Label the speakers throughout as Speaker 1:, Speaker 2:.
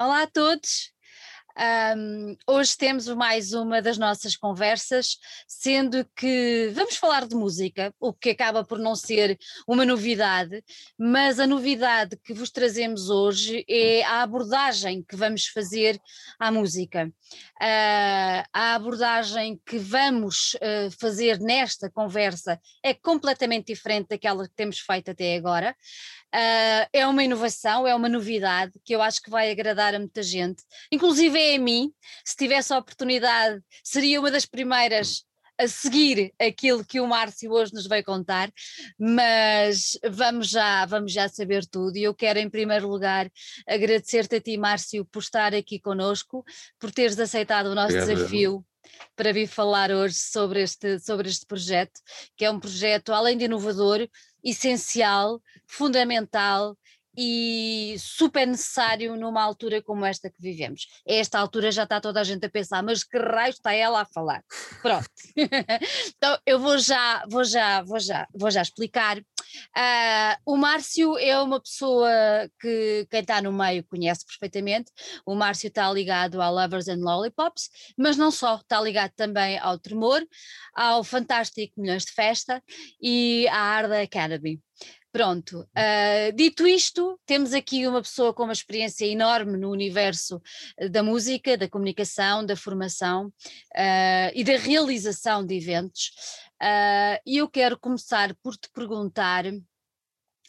Speaker 1: Olá a todos. Um, hoje temos mais uma das nossas conversas, sendo que vamos falar de música, o que acaba por não ser uma novidade, mas a novidade que vos trazemos hoje é a abordagem que vamos fazer à música. Uh, a abordagem que vamos uh, fazer nesta conversa é completamente diferente daquela que temos feito até agora. Uh, é uma inovação, é uma novidade que eu acho que vai agradar a muita gente, inclusive é a mim. Se tivesse a oportunidade, seria uma das primeiras a seguir aquilo que o Márcio hoje nos vai contar, mas vamos já, vamos já saber tudo. E eu quero, em primeiro lugar, agradecer-te a ti, Márcio, por estar aqui conosco, por teres aceitado o nosso Obrigado. desafio para vir falar hoje sobre este, sobre este projeto, que é um projeto, além de inovador, essencial, fundamental e super necessário numa altura como esta que vivemos. Esta altura já está toda a gente a pensar, mas que raio está ela a falar? Pronto. então eu vou já, vou já, vou já, vou já explicar. Uh, o Márcio é uma pessoa que quem está no meio conhece perfeitamente. O Márcio está ligado ao Lovers and Lollipops, mas não só, está ligado também ao Tremor, ao Fantástico Milhões de Festa e à Arda Academy. Pronto, uh, dito isto, temos aqui uma pessoa com uma experiência enorme no universo da música, da comunicação, da formação uh, e da realização de eventos. Uh, e eu quero começar por te perguntar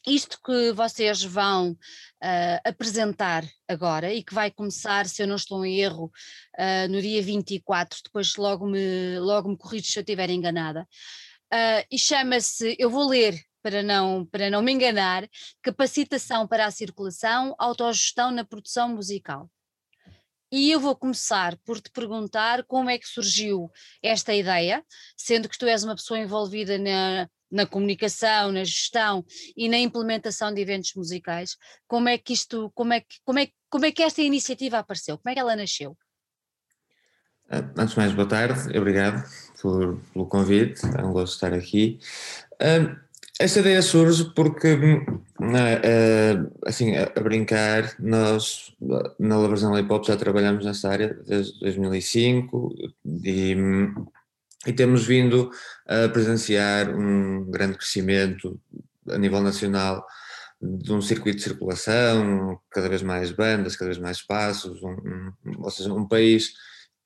Speaker 1: isto que vocês vão uh, apresentar agora e que vai começar, se eu não estou em erro, uh, no dia 24, depois logo me, logo me corrijo se eu estiver enganada, uh, e chama-se, eu vou ler para não, para não me enganar, capacitação para a circulação, autogestão na produção musical. E eu vou começar por te perguntar como é que surgiu esta ideia, sendo que tu és uma pessoa envolvida na, na comunicação, na gestão e na implementação de eventos musicais. Como é que isto, como é que, como é, como é que esta iniciativa apareceu? Como é que ela nasceu?
Speaker 2: Ah, antes de mais, boa tarde, obrigado por, pelo convite, é um gosto estar aqui. Uh, esta ideia surge porque, uh, assim, a, brincar, nós na Lavazão Hip Hop já trabalhamos nesta área desde 2005 e, e temos vindo a presenciar um grande crescimento a nível nacional de um circuito de circulação, cada vez mais bandas, cada vez mais espaços, um, um, ou seja, um país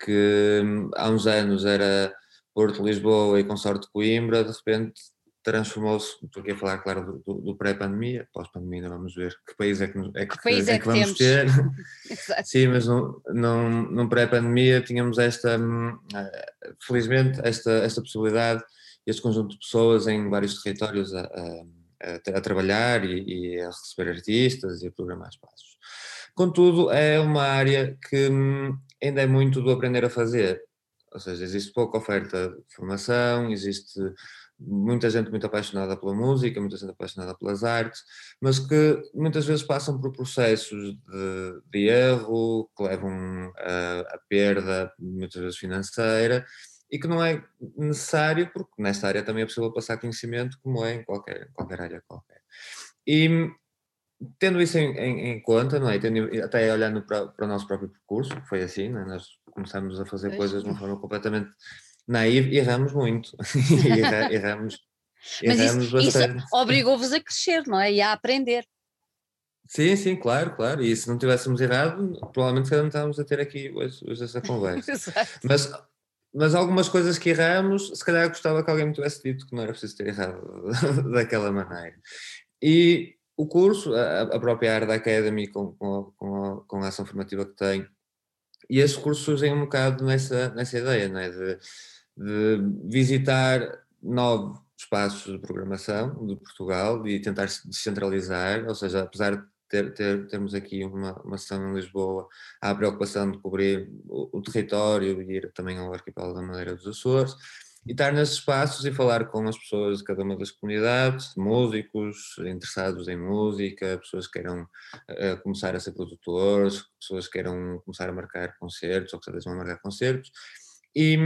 Speaker 2: que há uns anos era Porto, Lisboa e Consorte Coimbra, de repente transformou-se, estou aqui a falar, claro, do, do pré-pandemia, pós-pandemia ainda vamos ver que país é que, é que,
Speaker 1: país é, é que,
Speaker 2: vamos ter. Sim, mas no, no, no pré-pandemia tínhamos esta, hum, eh, felizmente, esta, esta possibilidade, este conjunto de pessoas em vários territórios a, a, a trabalhar e, e, a receber artistas e a programar espaços. Contudo, é uma área que hum, ainda é muito do aprender a fazer, ou seja, existe pouca oferta de formação, existe muita gente muito apaixonada pela música, muita gente apaixonada pelas artes, mas que muitas vezes passam por processos de, de erro, que levam a, a, perda, muitas vezes financeira, e que não é necessário, porque nesta área também é possível passar conhecimento, como é em qualquer, qualquer área qualquer. E tendo isso em, em, em conta, não é? Tendo, até olhando para, para o nosso próprio percurso, foi assim, é? nós começamos a fazer coisas de uma forma completamente naive, erramos muito. erramos,
Speaker 1: Mas erramos isso, isso obrigou-vos a crescer, não é? E a aprender.
Speaker 2: Sim, sim, claro, claro. E se não tivéssemos errado, provavelmente não estávamos a ter aqui hoje, hoje essa conversa. mas, mas algumas coisas que erramos, se calhar gostava que alguém me tivesse dito que não era preciso ter errado daquela maneira. E o curso, a, a própria área da Academy, com, com, com, a, com a ação formativa que tem, e esses cursos surgem um bocado nessa, nessa ideia, não é? De, de visitar nove espaços de programação de Portugal e tentar descentralizar, ou seja, apesar de ter, ter, termos aqui uma, uma sessão em Lisboa, há a preocupação de cobrir o, o território e ir também ao arquipélago da Madeira dos Açores, e estar nesses espaços e falar com as pessoas de cada uma das comunidades, músicos interessados em música, pessoas que queiram uh, começar a ser produtores, pessoas que queiram começar a marcar concertos ou que talvez vão marcar concertos, e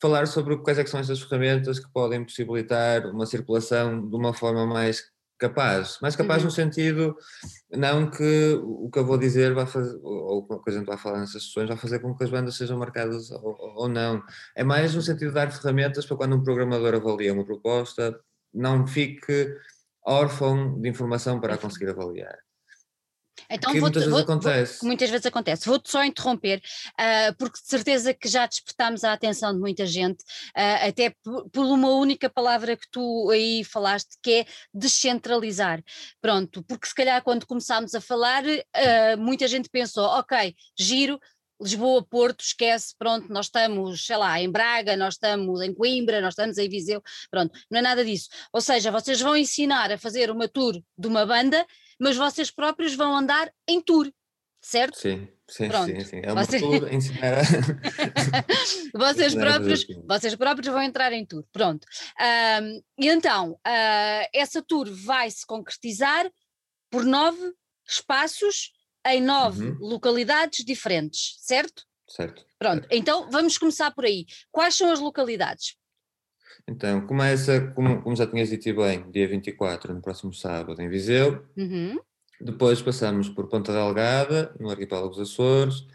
Speaker 2: falar sobre quais é são essas ferramentas que podem possibilitar uma circulação de uma forma mais capaz, mais capaz uhum. no sentido, não que o que eu vou dizer vai fazer, ou o que a gente vai falar nessas sessões vai fazer com que as bandas sejam marcadas ou, ou não. É mais no sentido de dar ferramentas para quando um programador avalia uma proposta, não fique órfão de informação para a conseguir avaliar. Então, que muitas vezes vou, acontece.
Speaker 1: Vou, muitas vezes acontece. Vou-te só interromper, uh, porque de certeza que já despertámos a atenção de muita gente, uh, até por uma única palavra que tu aí falaste, que é descentralizar. Pronto, porque se calhar quando começámos a falar, uh, muita gente pensou, ok, giro, Lisboa, Porto, esquece, pronto, nós estamos, sei lá, em Braga, nós estamos em Coimbra, nós estamos em Viseu, pronto, não é nada disso. Ou seja, vocês vão ensinar a fazer uma tour de uma banda, mas vocês próprios vão andar em tour, certo?
Speaker 2: Sim. Sim, sim, sim. É uma Você... tour ensinar a...
Speaker 1: vocês, próprios, vocês próprios vão entrar em tour. Pronto. Um, e então, uh, essa tour vai se concretizar por nove espaços em nove uhum. localidades diferentes, certo?
Speaker 2: Certo.
Speaker 1: Pronto, então vamos começar por aí. Quais são as localidades?
Speaker 2: Então, começa, como, como já tinhas dito bem, dia 24, no próximo sábado, em Viseu. Uhum. Depois passamos por Ponta Delgada, no Arquipélago dos Açores,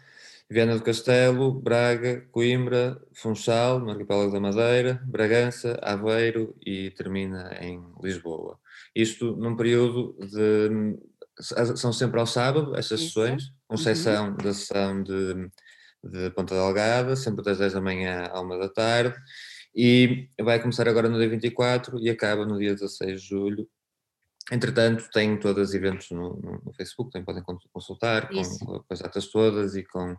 Speaker 2: Viana do Castelo, Braga, Coimbra, Funchal, no Arquipélago da Madeira, Bragança, Aveiro e termina em Lisboa. Isto num período de são sempre ao sábado, estas Isso. sessões, com uhum. exceção da sessão de, de Ponta Delgada, sempre das 10 da manhã à 1 da tarde, e vai começar agora no dia 24 e acaba no dia 16 de julho. Entretanto, tem todos os eventos no, no, Facebook, também podem consultar com, com, as datas todas e com,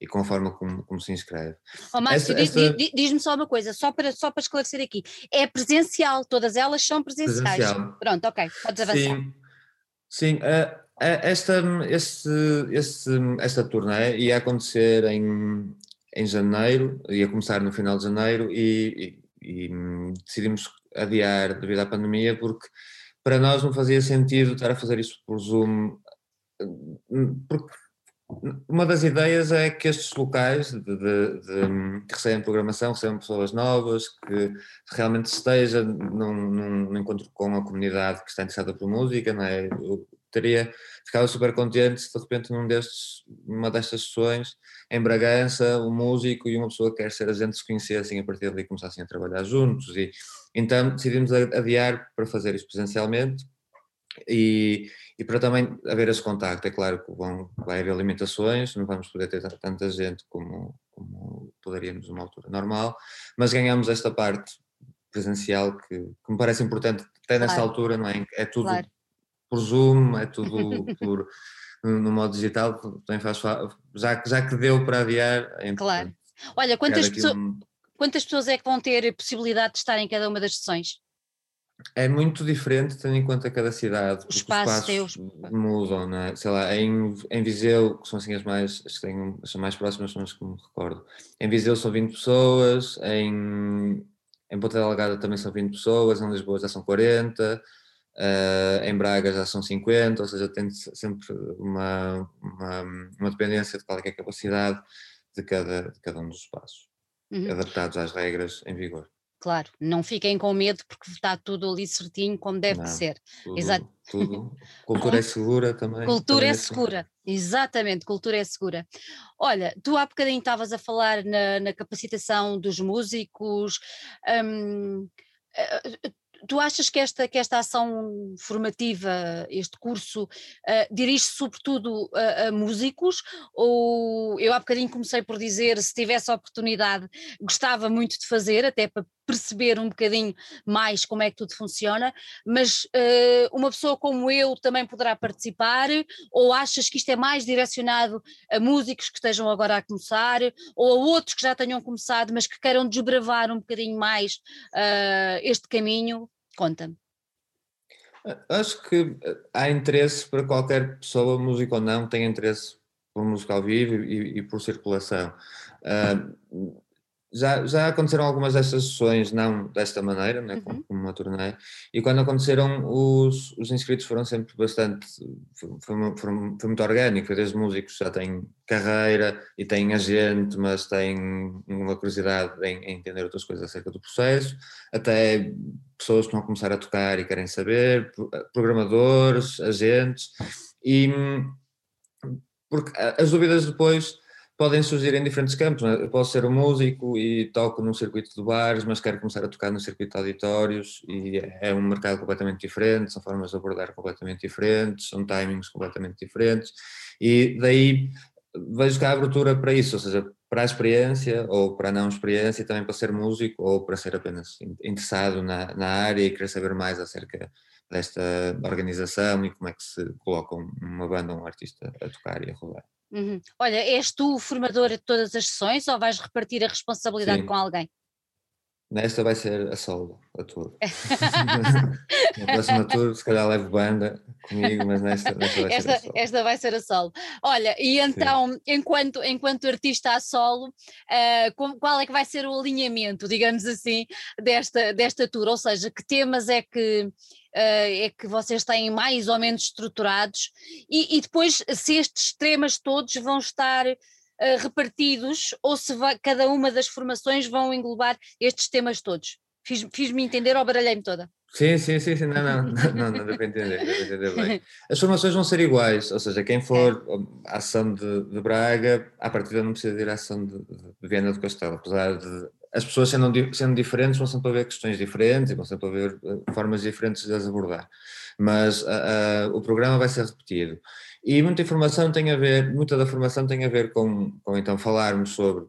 Speaker 2: e com a forma como, como se inscreve.
Speaker 1: Oh, Márcio, esta... diz-me só uma coisa, só para, só para esclarecer aqui, é presencial, todas elas são presenciais. Presencial. Pronto, ok, podes avançar.
Speaker 2: Sim, Sim, uh, esta, este, este, esta turnê ia acontecer em, em janeiro, ia começar no final de janeiro e, e, e decidimos adiar devido à pandemia porque para nós não fazia sentido estar a fazer isso por Zoom, porque uma das ideias é que estes locais de, de, de, que recebem programação, recebem pessoas novas, que realmente esteja num, num, encontro com a comunidade que está interessada por música, não é? Teria, ficava super contente se de repente num destes, numa destas sessões, em Bragança, um músico e uma pessoa que quer ser agente se conhecessem a partir dali começassem a trabalhar juntos e então decidimos adiar para fazer isso presencialmente e, e para também haver esse contacto, é claro que vão, vai haver limitações, não vamos poder ter tanta gente como, como poderíamos numa altura normal, mas ganhamos esta parte presencial que, que me parece importante até nesta claro. altura, não é? É tudo claro. Por Zoom, é tudo por, no modo digital, também faz, já, já que deu para adiar, é
Speaker 1: Claro. Olha, quantas, pessoas, um... quantas pessoas é que vão ter possibilidade de estar em cada uma das sessões?
Speaker 2: É muito diferente tendo em conta cada cidade.
Speaker 1: Os espaços, os
Speaker 2: mudam, não é? Sei lá, em, em Viseu, que são assim as mais, as tenho, as mais próximas, são as que me recordo. Em Viseu são 20 pessoas, em, em Ponta Delgada também são 20 pessoas, em Lisboa já são 40, uh, em Braga já são 50, ou seja, tem sempre uma, uma, uma dependência de qual é, a capacidade de cada, de cada um dos espaços, uhum. adaptados às regras em vigor
Speaker 1: claro, não fiquem com medo porque está tudo ali certinho como deve não, ser.
Speaker 2: Tudo, Exato. Tudo. Cultura é segura também.
Speaker 1: Cultura
Speaker 2: também
Speaker 1: é, é segura, exatamente, cultura é segura. Olha, tu há bocadinho estavas a falar na, na capacitação dos músicos. Hum, eh, tu achas que esta, que esta ação formativa, este curso, uh, dirige-se sobretudo a, a, músicos? Ou eu há bocadinho comecei por dizer, se tivesse a oportunidade, gostava muito de fazer, até para perceber um bocadinho mais como é que tudo funciona, mas uh, uma pessoa como eu também poderá participar? Ou achas que isto é mais direcionado a músicos que estejam agora a começar, ou a outros que já tenham começado, mas que queiram desbravar um bocadinho mais uh, este caminho? Conta-me.
Speaker 2: Acho que eh, há interesse para qualquer pessoa, música ou não, tem interesse por música ao vivo e, e por circulação. Uh, já, já aconteceram algumas destas sessões, não desta maneira, né, como, uhum. como uma turnê, e quando aconteceram, os, os inscritos foram sempre bastante. Foi, foi, foi, muito orgânico, foi desde músicos já têm carreira e têm agente, mas têm uma curiosidade em, em, entender outras coisas acerca do processo, até pessoas que vão começar a tocar e querem saber, programadores, agentes, e. Porque as dúvidas depois podem surgir em diferentes campos. É? Eu posso ser um músico e toco num circuito de bares, mas quero começar a tocar no circuito de auditórios e é um mercado completamente diferente, são formas de abordar completamente diferentes, são timings completamente diferentes e daí vejo que há abertura para isso, ou seja, para a experiência ou para a não experiência, também para ser músico ou para ser apenas interessado na, na área e querer saber mais acerca desta organização e como é que se coloca uma banda um artista a tocar e a rodar.
Speaker 1: Uhum. Olha, és tu o formador de todas as sessões ou vais repartir a responsabilidade Sim. com alguém?
Speaker 2: Nesta vai ser a solo, a tour. Na próxima tour, se calhar levo banda comigo, mas nesta, nesta vai
Speaker 1: esta,
Speaker 2: ser a solo.
Speaker 1: Esta vai ser a solo. Olha, e então, enquanto, enquanto artista a solo, uh, qual é que vai ser o alinhamento, digamos assim, desta, desta tour? Ou seja, que temas é que uh, é que vocês têm mais ou menos estruturados e, e depois se estes temas todos vão estar uh, repartidos ou se vai, cada uma das formações vão englobar estes temas todos. Fiz-me fiz entender ou baralhei-me toda?
Speaker 2: Sim, sim, sim, sim, não, não, não, não, não deu para entender, deu para entender bem. As formações vão ser iguais, ou seja, quem for à ação de, de Braga, à partida não precisa ir à ação de, de Viena do Castelo, apesar de as pessoas sendo, sendo diferentes vão sempre haver questões diferentes e vão sempre haver eh, formas diferentes de as abordar. Mas uh, uh, o programa vai ser repetido. E muita informação tem a ver, muita da formação tem a ver com, com então falarmos sobre,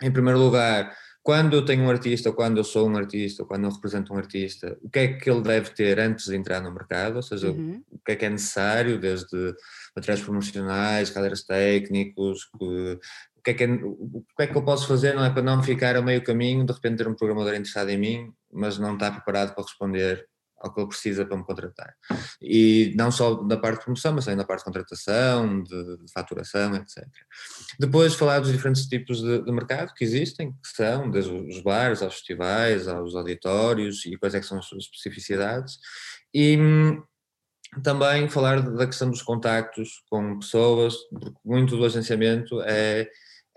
Speaker 2: em primeiro lugar, quando eu tenho um artista, ou quando eu sou um artista, ou quando eu represento um artista, o que é que ele deve ter antes de entrar no mercado, ou seja, uhum. o que é que é necessário, desde materiais promocionais, cadeiras técnicos, o que, é que é, o que é que eu posso fazer não é para não ficar a meio caminho, de repente ter um programador interessado em mim, mas não está preparado para responder ao que ele precisa para me contratar. E não só da parte de promoção, mas também da parte de contratação, de, de faturação, etc. Depois falar dos diferentes tipos de, de, mercado que existem, que são desde os bares, aos festivais, aos auditórios e quais é que são as suas especificidades. E também falar da questão dos contactos com pessoas, porque muito do agenciamento é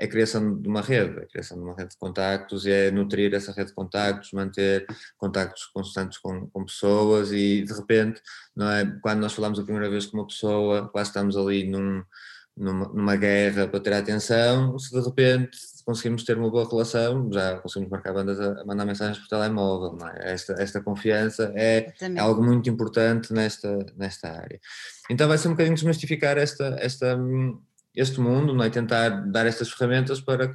Speaker 2: é a criação de uma rede, a criação de uma rede de contactos e é nutrir essa rede de contactos, manter contactos constantes com, com pessoas e de repente, não é, quando nós falamos a primeira vez com uma pessoa, quase estamos ali num, numa, numa, guerra para ter atenção, se de repente conseguimos ter uma boa relação, já conseguimos marcar bandas a, a mandar mensagens por telemóvel, é? esta, esta confiança é, é, algo muito importante nesta, nesta área. Então vai ser um bocadinho desmistificar esta, esta hum, este mundo, não é? tentar dar estas ferramentas para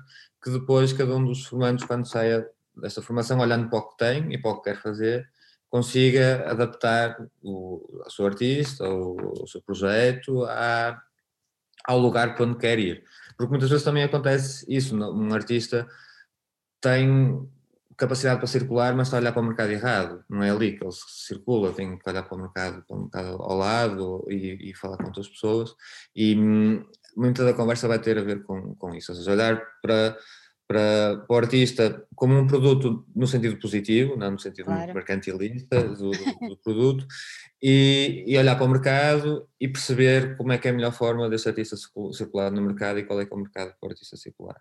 Speaker 2: que depois cada um dos formandos, quando saia desta formação, olhando para o que tem e para o que quer fazer, consiga adaptar o, a seu artista ou o seu projeto a, ao lugar para onde quer ir. Porque muitas vezes também acontece isso, um artista tem capacidade para circular, mas está a olhar para o mercado errado. Não é ali que ele circula, tem que olhar para o mercado, para o mercado ao lado e, e falar com outras pessoas. E hum, muita da conversa vai ter a ver com, com isso, ou seja, olhar para, para, para o artista como um produto no sentido positivo, não no sentido claro. mercantilista do, do produto, e, e, olhar para o mercado e perceber como é que é a melhor forma desse artista circular no mercado e qual é que é o mercado para o artista circular.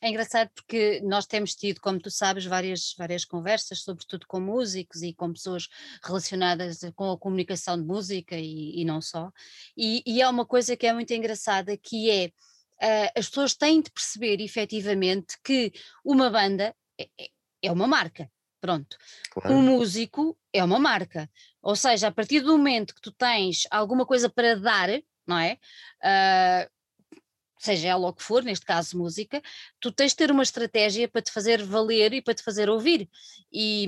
Speaker 1: É engraçado porque nós temos tido, como tu sabes, várias, várias conversas, sobretudo com músicos e com pessoas relacionadas com a comunicação de música e, e não só. E, e é uma coisa que é muito engraçada, que é uh, as pessoas têm de perceber efetivamente que uma banda é, é, é uma marca. Pronto. Claro. Um músico é uma marca. Ou seja, a partir do momento que tu tens alguma coisa para dar, não é? Uh, seja ela o que for, neste caso música, tu tens de ter uma estratégia para te fazer valer e para te fazer ouvir. E,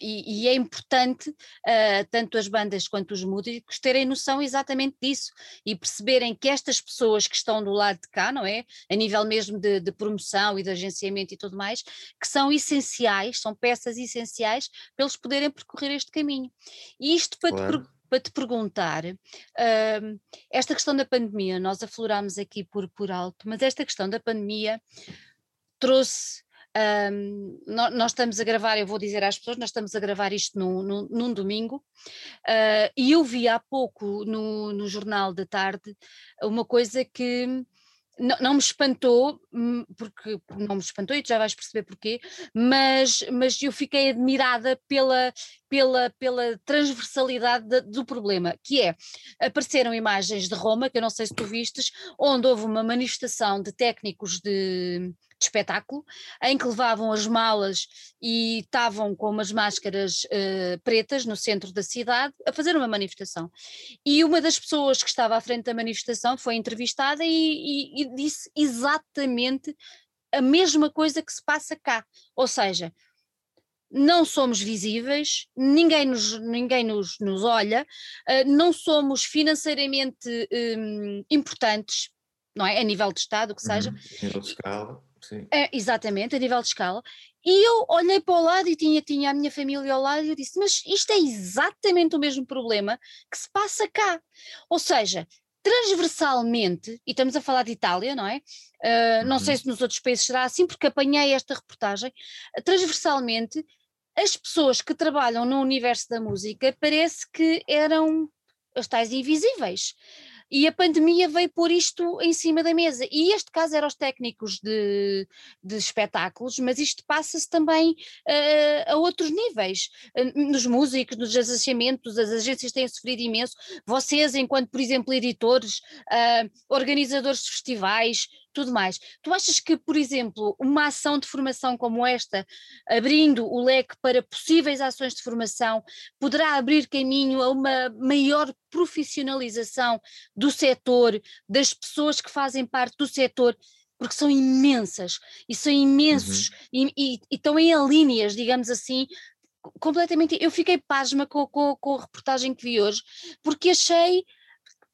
Speaker 1: e, e é importante, uh, tanto as bandas quanto os músicos, terem noção exatamente disso e perceberem que estas pessoas que estão do lado de cá, não é? A nível mesmo de, de promoção e de agenciamento e tudo mais, que são essenciais, são peças essenciais para eles poderem percorrer este caminho. E isto para claro. te para te perguntar, uh, esta questão da pandemia, nós aflorámos aqui por, por alto, mas esta questão da pandemia trouxe Um, nós, estamos a gravar, eu vou dizer às pessoas, nós estamos a gravar isto num, num, num domingo, uh, e eu vi há pouco no, no Jornal da Tarde uma coisa que não, não, me espantou, hum, porque não me espantou e tu já vais perceber porquê, mas, mas eu fiquei admirada pela, pela, pela transversalidade de, do problema, que é, apareceram imagens de Roma, que eu não sei se tu vistes, onde houve uma manifestação de técnicos de, de espetáculo, em que levavam as malas e estavam com umas máscaras uh, pretas no centro da cidade a fazer uma manifestação. E uma das pessoas que estava à frente da manifestação foi entrevistada e, e, e disse exatamente a mesma coisa que se passa cá. Ou seja, não somos visíveis, ninguém nos, ninguém nos, nos olha, uh, não somos financeiramente um, importantes, não é? A nível de Estado, que seja. Uhum,
Speaker 2: Sim.
Speaker 1: É, exatamente, a nível de escala. E eu olhei para o lado e tinha, tinha a minha família ao lado e eu disse: Mas isto é exatamente o mesmo problema que se passa cá. Ou seja, transversalmente, e estamos a falar de Itália, não é? Uh, não uhum. sei se nos outros países será assim, porque apanhei esta reportagem. transversalmente, as pessoas que trabalham no universo da música parece que eram os tais invisíveis. E a pandemia veio pôr isto em cima da mesa. E este caso era os técnicos de, de espetáculos, mas isto passa-se também uh, a outros níveis. Uh, nos músicos, nos agenciamentos, as agências têm sofrido imenso. Vocês, enquanto, por exemplo, editores, uh, organizadores de festivais, tudo mais. Tu achas que, por exemplo, uma ação de formação como esta, abrindo o leque para possíveis ações de formação, poderá abrir caminho a uma maior profissionalização do setor, das pessoas que fazem parte do setor? Porque são imensas e são imensos uhum. e, e, e estão em linhas, digamos assim, completamente. Eu fiquei pasma com, com, com a reportagem que vi hoje, porque achei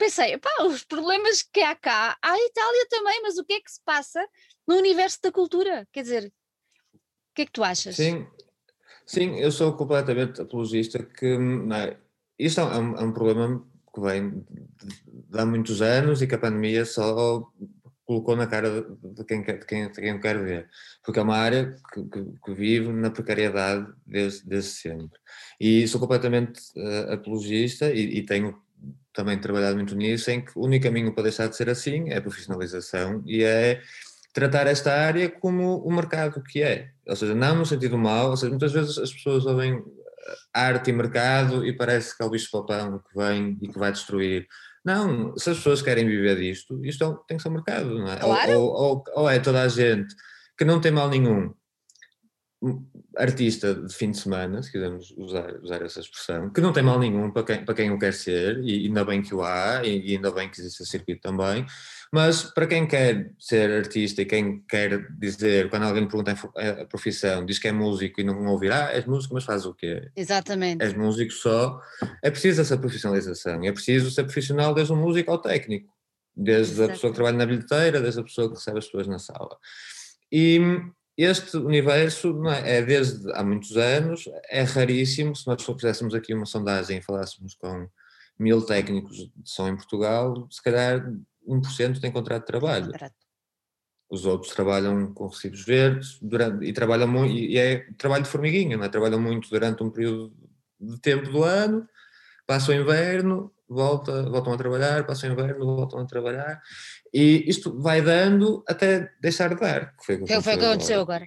Speaker 1: pensei, pá, os problemas que há cá, há a Itália também, mas o que é que se passa no universo da cultura? Quer dizer, o que é que tu achas?
Speaker 2: Sim, sim eu sou completamente apologista que não, é, isto é um, é um, problema que vem de, há muitos anos e que a pandemia só colocou na cara de quem, de quem, de quem quer ver, porque é uma área que, que, que vive na precariedade desde, desde, sempre. E sou completamente uh, apologista e, e tenho também trabalhado muito nisso, em que o único caminho para deixar de ser assim é a profissionalização e é tratar esta área como o mercado que é. Ou seja, não no sentido mau, ou seja, muitas vezes as pessoas ouvem eh, arte e mercado e parece que é o bicho papão que vem e que vai destruir. Não, se as pessoas querem viver disto, isto é tem que ser mercado, não é?
Speaker 1: Claro.
Speaker 2: Ou, ou, ou, é toda a gente que não tem mal nenhum artista de fim de semana, se quisermos usar, usar essa expressão, que não tem mal nenhum para quem, para quem o quer ser, e ainda bem que o há, e, ainda bem que existe esse circuito também, mas para quem quer ser artista e quem quer dizer, quando alguém pergunta a profissão, diz que é músico e não ouvir, ah, és músico, mas faz o quê?
Speaker 1: Exatamente.
Speaker 2: És músico só. É preciso essa profissionalização, é preciso ser profissional desde um músico ao técnico, desde Exatamente. a pessoa que trabalha na bilheteira, desde a pessoa que recebe as pessoas na sala. E este universo é? é? desde há muitos anos, é raríssimo. Se nós fizéssemos aqui uma sondagem e falássemos com mil técnicos de som em Portugal, se calhar 1% tem contrato de trabalho. Os outros trabalham com recibos verdes durante, e trabalham muito, e é trabalho de formiguinha, não é? trabalham muito durante um período de tempo do ano, passa o inverno, volta, voltam a trabalhar, passa o inverno, voltam a trabalhar, e isto vai dando até deixar de dar.
Speaker 1: Que foi o que, foi que aconteceu agora.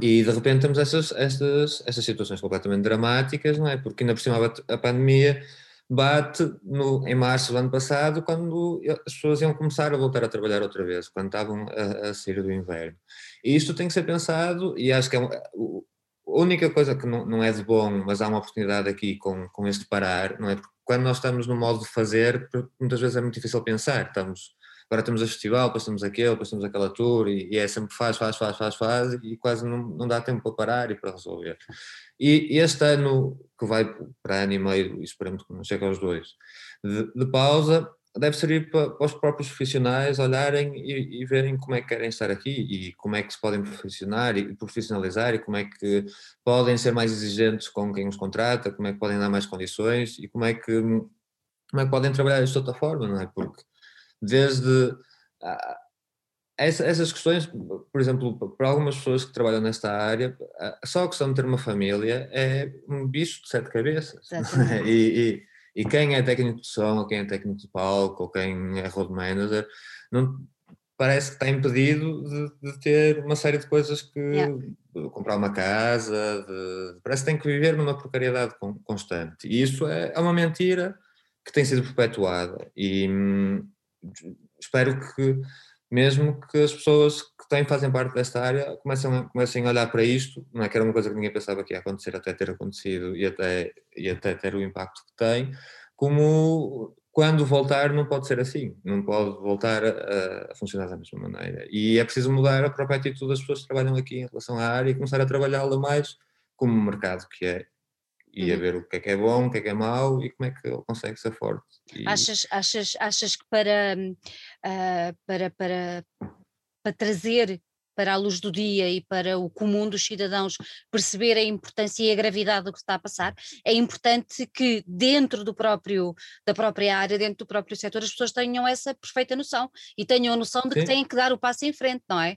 Speaker 2: E de repente temos essas, estas, estas situações completamente dramáticas, não é? Porque ainda por cima a pandemia bate no, em março do ano passado, quando as pessoas iam começar a voltar a trabalhar outra vez, quando estavam a, a sair do inverno. E isto tem que ser pensado, e acho que é um, a única coisa que não, não é de bom, mas há uma oportunidade aqui com, com este parar, não é? Porque quando nós estamos no modo de fazer, muitas vezes é muito difícil pensar. Estamos, agora temos a festival, depois temos aquele, depois temos aquela tour, e, e é sempre faz, faz, faz, faz, faz, e quase não, não dá tempo para parar e para resolver. E este ano, que vai para ano e meio, e esperamos que não chegue aos dois, de, de pausa, deve servir para, para, os próprios profissionais olharem e, e, verem como é que querem estar aqui e como é que se podem profissionar e profissionalizar e como é que podem ser mais exigentes com quem os contrata, como é que podem dar mais condições e como é que, como é que podem trabalhar de outra forma, não é? Porque desde essa, essas questões, por exemplo, para algumas pessoas que trabalham nesta área, só a questão de ter uma família é um bicho de sete cabeças. e, e, e, quem é técnico de som, ou quem é técnico de palco, ou quem é road manager, não, parece que está impedido de, de ter uma série de coisas que. Yeah. comprar uma casa, de, parece que tem que viver numa precariedade constante. E isso é, é uma mentira que tem sido perpetuada. E hum, espero que mesmo que as pessoas que têm, fazem parte desta área comecem, comecem a olhar para isto, não é que era uma coisa que ninguém pensava que ia acontecer até ter acontecido e até, e até ter o impacto que tem, como quando voltar não pode ser assim, não pode voltar a, a, funcionar da mesma maneira. E é preciso mudar a própria atitude das pessoas que trabalham aqui em relação à área e começar a trabalhá-la mais como mercado que é e uhum. a ver o que é que é bom, o que é que é mau e como é que ele consegue ser forte. E...
Speaker 1: Achas, achas, achas que para, uh, para, para, para trazer para a luz do dia e para o comum dos cidadãos perceber a importância e a gravidade do que está a passar, é importante que dentro do próprio, da própria área, dentro do próprio setor, as pessoas tenham essa perfeita noção e tenham a noção de Sim. que têm que dar o passo em frente, não é?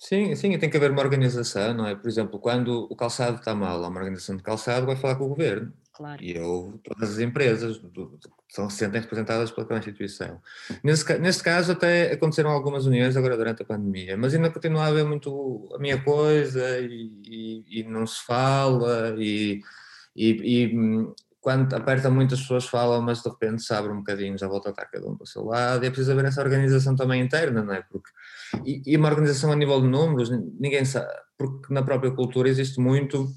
Speaker 2: Sim, sim, tem que haver uma organização, não é? Por exemplo, quando o calçado está mal, há uma organização de calçado vai falar com o governo.
Speaker 1: Claro.
Speaker 2: E eu, todas as empresas do, são, se sentem representadas pela Constituição. Nesse, neste caso, até aconteceram algumas uniões agora durante a pandemia, mas ainda continua a haver muito a minha coisa e, e, e não se fala e, e, quando aperta muitas pessoas falam, mas de repente se abre um bocadinho, já volta a estar cada um para o seu lado, e é preciso haver essa organização também interna, não é? Porque, e, e uma organização a nível de números, ninguém sabe, porque na própria cultura existe muito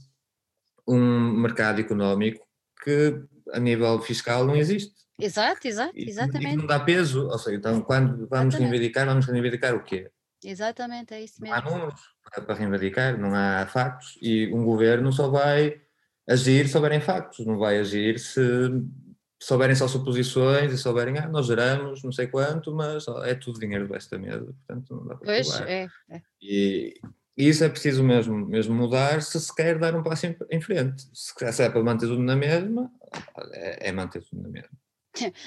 Speaker 2: um mercado económico que a nível fiscal não existe.
Speaker 1: Exato, exato, exatamente.
Speaker 2: E não dá peso, ou seja, então quando vamos exatamente. reivindicar, vamos reivindicar o quê?
Speaker 1: Exatamente, é isso mesmo.
Speaker 2: Não há números para reivindicar, não há factos, e um governo só vai agir se houverem factos, não vai agir se souberem só suposições e souberem, ah, nós geramos não sei quanto, mas é tudo dinheiro desta mesa, portanto não dá para
Speaker 1: Pois, é, é.
Speaker 2: E, e, isso é preciso mesmo, mesmo mudar se se quer dar um passo em, em frente. Se, se é para manter tudo na mesma, é, é manter tudo na mesma.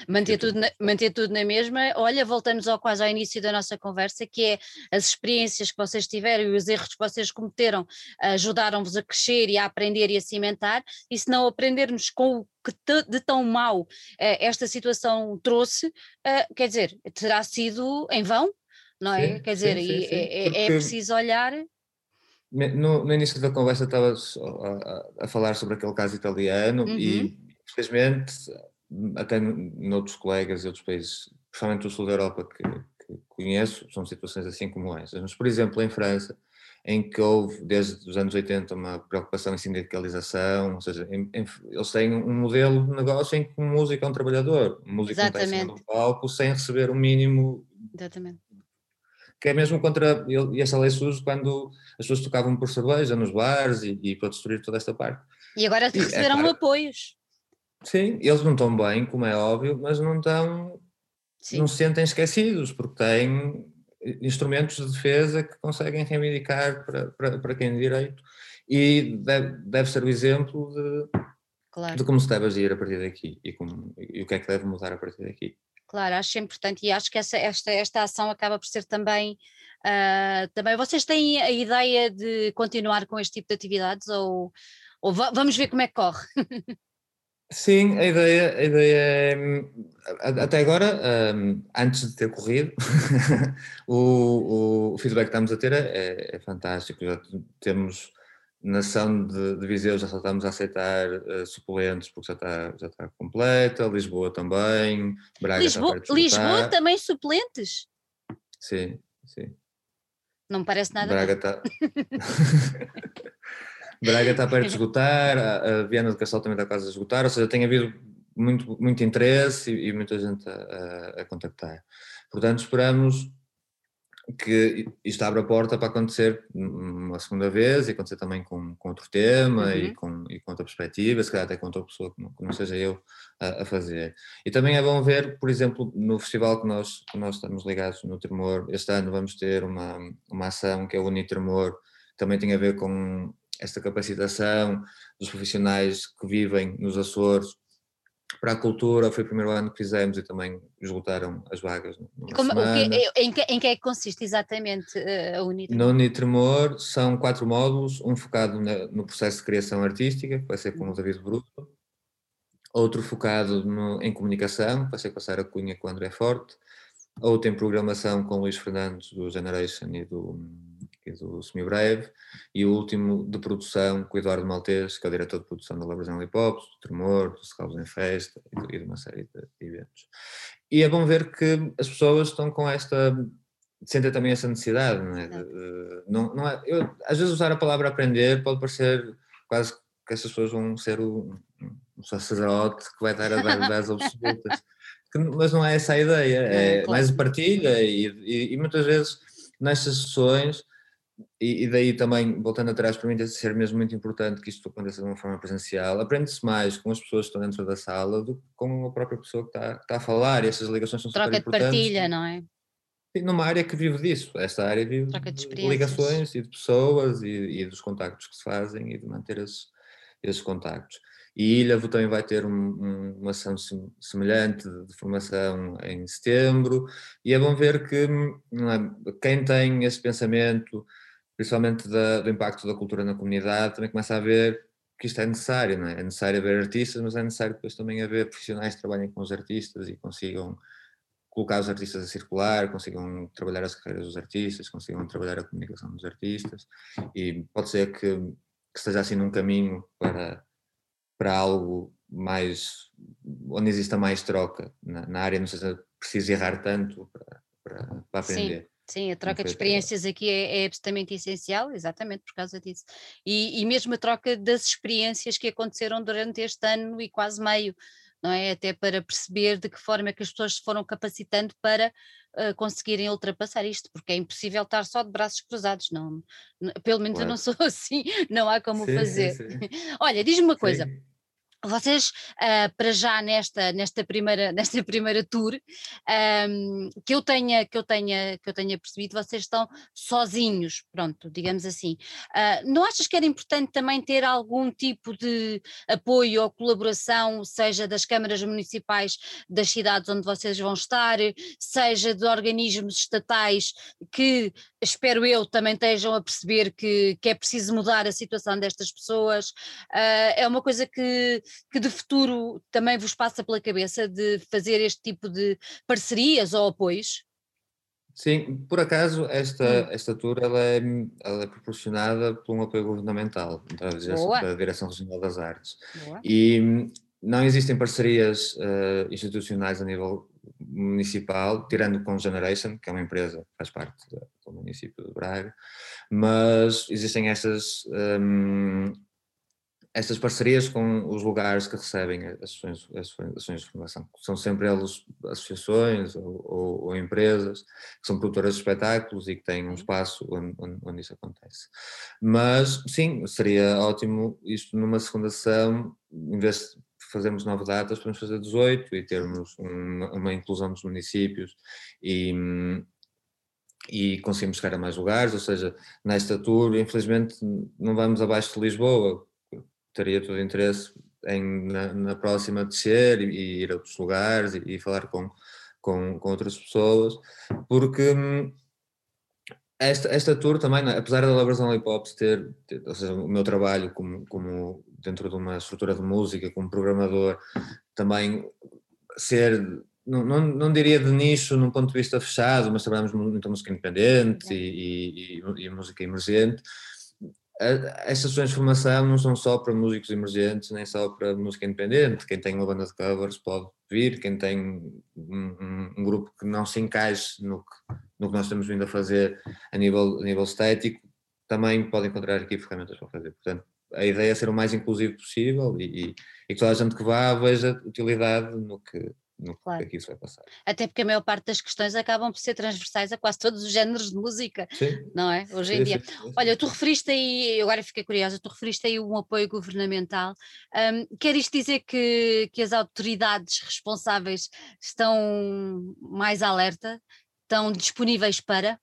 Speaker 1: Manter, tudo na, manter tudo na mesma. Olha, voltamos ao, quase ao início da nossa conversa, que é as experiências que vocês tiveram e os erros que vocês cometeram ajudaram-vos a crescer e a aprender e a cimentar, e se não aprendermos com o que de tão mal eh, esta situação trouxe, eh, quer dizer, terá sido em vão, não é? Sim, quer dizer, sim, sim, é, é, é preciso olhar.
Speaker 2: No, no, início da conversa estava a, a, falar sobre aquele caso italiano uhum. e infelizmente até noutros colegas e outros países, principalmente do sul da Europa, que, que conheço, são situações assim como essas. Mas, por exemplo, em França, em que houve desde os anos 80 uma preocupação em sindicalização, ou seja, em, em, eles têm um modelo de negócio em que o músico é um trabalhador, o músico Exatamente. não está em cima palco sem receber o um mínimo.
Speaker 1: Exatamente.
Speaker 2: Que é mesmo contra, e essa lei surge quando as pessoas tocavam por cerveja nos bares e, e para destruir toda esta parte.
Speaker 1: E agora é receberam é, apoios.
Speaker 2: Sim, eles não estão bem, como é óbvio, mas não estão, Sim. não se sentem esquecidos, porque têm instrumentos de defesa que conseguem reivindicar para, para, para quem direito e deve, deve ser o exemplo de, claro. de como se deve agir a partir daqui e, como, e o que é que deve mudar a partir daqui.
Speaker 1: Claro, acho importante e acho que essa, esta, esta ação acaba por ser também, uh, também. Vocês têm a ideia de continuar com este tipo de atividades ou, ou vamos ver como é que corre?
Speaker 2: Sim, a ideia, a ideia é, até agora, um, antes de ter corrido, o, o, feedback que estamos a ter é, é fantástico. Já temos nação de, de Viseu, já estamos a aceitar uh, suplentes porque já está, já está completa, Lisboa também, Braga
Speaker 1: Lisboa, Lisboa também suplentes?
Speaker 2: Sim, sim.
Speaker 1: Não me parece nada.
Speaker 2: Braga está. Braga está perto de esgotar, a, Viana do Castelo também está quase a esgotar, ou seja, tem havido muito, muito interesse e, e muita gente a, a, a, contactar. Portanto, esperamos que isto abra a porta para acontecer uma segunda vez e acontecer também com, com outro tema uhum. e, com, e com outra perspectiva, se calhar até com outra pessoa que não, que não seja eu a, a, fazer. E também é bom ver, por exemplo, no festival que nós, que nós estamos ligados no Tremor, este ano vamos ter uma, uma ação que é o Unitremor, também tem a ver com esta capacitação dos profissionais que vivem nos Açores para a cultura foi o primeiro ano que fizemos e também esgotaram as vagas. Como,
Speaker 1: que, em, que, em que é que consiste exatamente uh, a Unitremor?
Speaker 2: Na Unitremor são quatro módulos, um focado na, no processo de criação artística, que vai ser com o David Bruto, outro focado no, em comunicação, que vai ser com a Sara Cunha com o André Forte, outro em programação com o Luís Fernandes do Generation e do e do Semi-Breve, e o último de produção com o Eduardo Maltês, que é o diretor de produção da Labrazão Hip Hop, do Tremor, do Secalvos em Festa e de uma série de eventos. E é bom ver que as pessoas estão com esta sentem também essa necessidade, não é? Não, não é eu, às vezes usar a palavra aprender pode parecer quase que essas pessoas vão ser o, um sacerdote que vai dar a verdades absolutas, mas não é essa a ideia, é, é mais partilha e, e, e, muitas vezes nestas sessões e, e, daí também, voltando atrás, para mim ser mesmo muito importante que isto aconteça de uma forma presencial. Aprende-se mais com as pessoas que estão dentro da sala do que com a própria pessoa que está, que está a falar e essas ligações são
Speaker 1: Troca
Speaker 2: super importantes.
Speaker 1: Troca de partilha, não é?
Speaker 2: E numa área que vive disso, esta área vive de, de ligações e de pessoas e, e, dos contactos que se fazem e de manter esses, esses contactos. E Ilhavo também vai ter um, um, uma ação semelhante de, de, formação em setembro, e é bom ver que é, quem tem esse pensamento, principalmente da, do impacto da cultura na comunidade, também começa a ver que isto é necessário, não é? É necessário haver artistas, mas é necessário depois também haver profissionais que trabalhem com os artistas e consigam colocar os artistas a circular, consigam trabalhar as carreiras dos artistas, consigam trabalhar a comunicação dos artistas e pode ser que, que esteja assim num caminho para, para algo mais, onde exista mais troca na, na área, não seja preciso errar tanto para, para, para aprender.
Speaker 1: Sim. Sim, a troca de experiências aqui é, é, absolutamente essencial, exatamente por causa disso. E, e, mesmo a troca das experiências que aconteceram durante este ano e quase meio, não é? Até para perceber de que forma é que as pessoas se foram capacitando para uh, conseguirem ultrapassar isto, porque é impossível estar só de braços cruzados, não, pelo menos claro. eu não sou assim, não há como sim, fazer. Sim, sim. Olha, diz-me uma coisa. Vocês, uh, para já nesta, nesta, primeira, nesta primeira tour, um, que, eu tenha, que, eu tenha, que eu tenha percebido, vocês estão sozinhos, pronto, digamos assim. Uh, não achas que era importante também ter algum tipo de apoio ou colaboração, seja das câmaras municipais das cidades onde vocês vão estar, seja de organismos estatais que, espero eu, também estejam a perceber que, que é preciso mudar a situação destas pessoas? Uh, é uma coisa que que de futuro também vos passa pela cabeça de fazer este tipo de parcerias ou apoios?
Speaker 2: Sim, por acaso esta, hum. esta tour ela é, ela é proporcionada por um apoio governamental da Direção, da Direção Regional das Artes. Boa. E não existem parcerias uh, institucionais a nível municipal, tirando com Generation, que é uma empresa que faz parte do município de Braga, mas existem estas um, estas parcerias com os lugares que recebem as ações, de formação. São sempre eles associações ou, ou, ou, empresas que são produtoras de espetáculos e que têm um espaço onde, onde, onde, isso acontece. Mas, sim, seria ótimo isto numa segunda sessão, em vez de fazermos nove datas, podemos fazer 18 e termos uma, uma inclusão dos municípios e, e conseguimos chegar a mais lugares, ou seja, nesta tour, infelizmente, não vamos abaixo de Lisboa, teria todo o interesse em na, na próxima descer e, e, ir a outros lugares e, e falar com, com, com, outras pessoas, porque hum, esta, esta tour também, é? apesar da Labrazão Hip Hop ter, ter, ou seja, o meu trabalho como, como dentro de uma estrutura de música, como programador, também ser não, não, não, diria de nicho num ponto de vista fechado, mas trabalhamos muito música independente e, e, e, música emergente estas sessões de formação não são só para músicos emergentes, nem só para música independente. Quem tem uma banda de covers pode vir, quem tem um, um, um grupo que não se encaixe no que, no que nós estamos vindo a fazer a nível, a nível estético, também pode encontrar aqui ferramentas para fazer. Portanto, a ideia é ser o mais inclusivo possível e, e, e que toda a gente que vá veja utilidade no que, no claro. que aqui isso vai passar.
Speaker 1: Até porque a maior parte das questões acabam por ser transversais a quase todos os géneros de música, sim. não é? Hoje em sim, dia. Sim, Olha, tu referiste aí, agora fiquei curiosa, tu referiste aí um apoio governamental. Um, quer isto dizer que, que as autoridades responsáveis estão mais alerta, estão disponíveis para?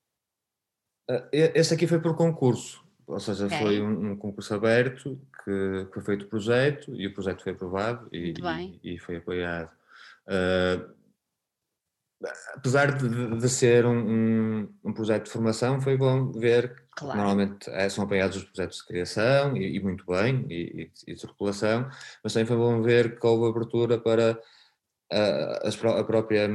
Speaker 2: Uh, esse aqui foi por concurso ou seja, okay. foi um, um, concurso aberto que, que foi feito o projeto e o projeto foi aprovado e, e, e foi apoiado. Uh, apesar de, de ser um, um, um, projeto de formação, foi bom ver que claro. normalmente é, são apoiados os projetos de criação e, e muito bem, e, e, de circulação, mas também foi bom ver que houve abertura para a, a própria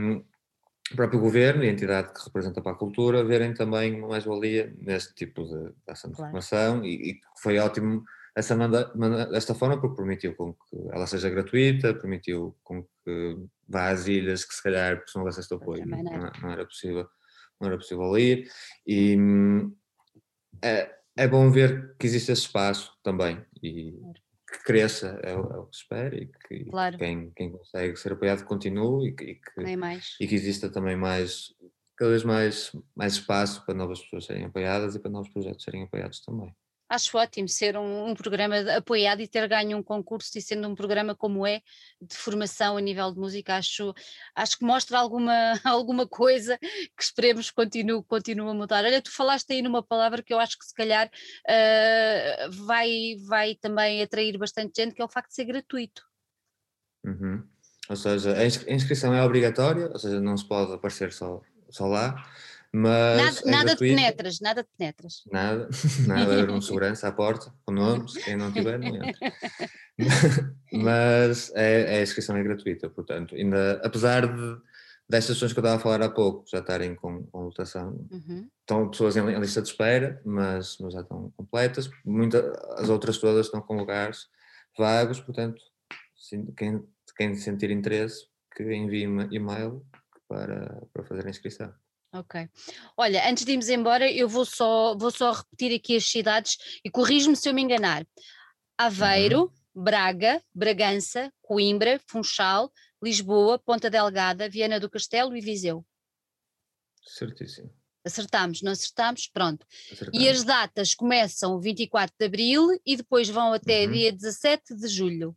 Speaker 2: o próprio governo e a entidade que representa para a cultura verem também uma mais-valia neste tipo de, de ação de claro. formação e, e foi ótimo essa manda, manda, desta forma porque permitiu com que ela seja gratuita, permitiu com que vá às ilhas que se calhar por não acesso de apoio não, não, era possível não era possível ir e é, é bom ver que existe esse espaço também e que cresça é o, é o que se espera e que claro. quem, quem consegue ser apoiado continue e que, e que, e que exista também mais cada vez mais, mais espaço para novas pessoas serem apoiadas e para novos projetos serem apoiados também
Speaker 1: acho ótimo ser um, um, programa apoiado e ter ganho um concurso e sendo um programa como é, de formação a nível de música, acho, acho que mostra alguma, alguma coisa que esperemos continue, continue a mudar. Olha, tu falaste aí numa palavra que eu acho que se calhar uh, vai, vai também atrair bastante gente, que é o facto de ser gratuito.
Speaker 2: Uhum. Ou seja, a inscrição é obrigatória, ou seja, não se pode aparecer só, só lá. Mas
Speaker 1: nada,
Speaker 2: é
Speaker 1: nada de penetras, nada de penetras.
Speaker 2: Nada, nada, um segurança à porta, com nomes, quem não tiver não entra. Mas é, é, a inscrição é gratuita, portanto, ainda, apesar de, destas pessoas que eu estava a falar há pouco já estarem com, com lotação, uhum. estão pessoas em, em, lista de espera, mas, mas já estão completas, Muita, as outras todas estão com lugares vagos, portanto, quem, quem sentir interesse, que envie e-mail para, para fazer a inscrição.
Speaker 1: Ok. Olha, antes de irmos embora, eu vou só, vou só repetir aqui as cidades e corrijo-me se eu me enganar. Aveiro, uhum. Braga, Bragança, Coimbra, Funchal, Lisboa, Ponta Delgada, Viana do Castelo e Viseu.
Speaker 2: Certíssimo.
Speaker 1: Acertamos, não acertamos? Pronto. Acertamos. E as datas começam 24 de abril e depois vão até uhum. dia 17 de julho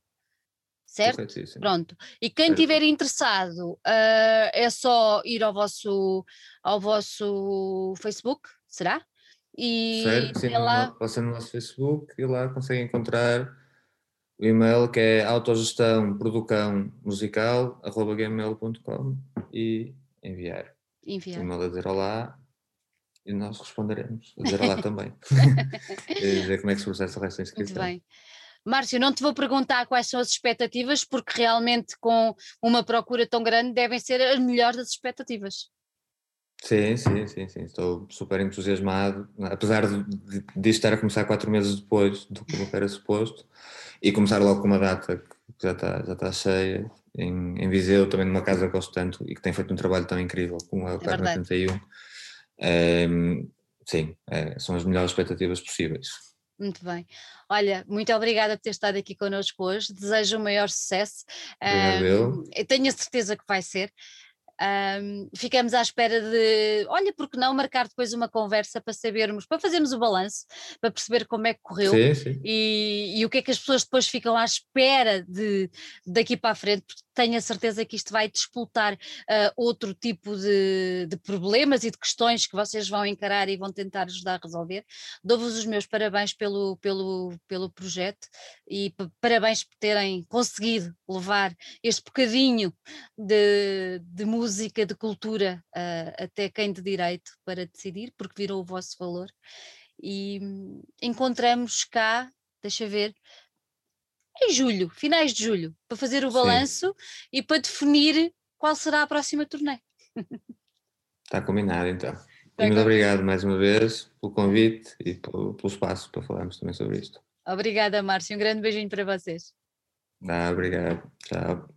Speaker 1: certo? Pronto. E quem estiver interessado, uh, é só ir ao vosso, ao vosso Facebook, será?
Speaker 2: E certo, sim, lá... você no nosso Facebook e lá consegue encontrar o e-mail que é autogestão producão musical gmail.com e enviar. Enviar. O e-mail a dizer olá e nós responderemos. A dizer olá também. e dizer como é que se processa da inscrição. Muito bem.
Speaker 1: Márcio, não te vou perguntar quais são as expectativas, porque realmente com uma procura tão grande devem ser as melhores das expectativas.
Speaker 2: Sim, sim, sim, sim. Estou super entusiasmado, apesar de, de, de estar a começar quatro meses depois do que era suposto e começar logo com uma data que já está, já está cheia em, em Viseu, também numa casa que gosto tanto e que tem feito um trabalho tão incrível como a Carne é 81. É, sim, é, são as melhores expectativas possíveis.
Speaker 1: Muito bem. Olha, muito obrigada por ter estado aqui connosco hoje. Desejo o maior sucesso. Um, tenho a certeza que vai ser. Um, ficamos à espera de, olha, porque não marcar depois uma conversa para sabermos, para fazermos o balanço, para perceber como é que correu sim, sim. E, e, o que é que as pessoas depois ficam à espera de daqui para a frente, porque tenho a certeza que isto vai disputar uh, outro tipo de, de, problemas e de questões que vocês vão encarar e vão tentar ajudar a resolver. Dou-vos os meus parabéns pelo, pelo, pelo projeto e parabéns por terem conseguido levar este bocadinho de, de música, de cultura uh, até quem de direito para decidir, porque virou o vosso valor. E hum, encontramos cá, deixa ver, em julho, finais de julho, para fazer o balanço e para definir qual será a próxima turnê.
Speaker 2: Está combinado então. muito obrigado mais uma vez pelo convite e pelo, pelo, espaço para falarmos também sobre isto.
Speaker 1: Obrigada, Márcio. Um grande beijinho para vocês.
Speaker 2: Ah, obrigado. Tchau.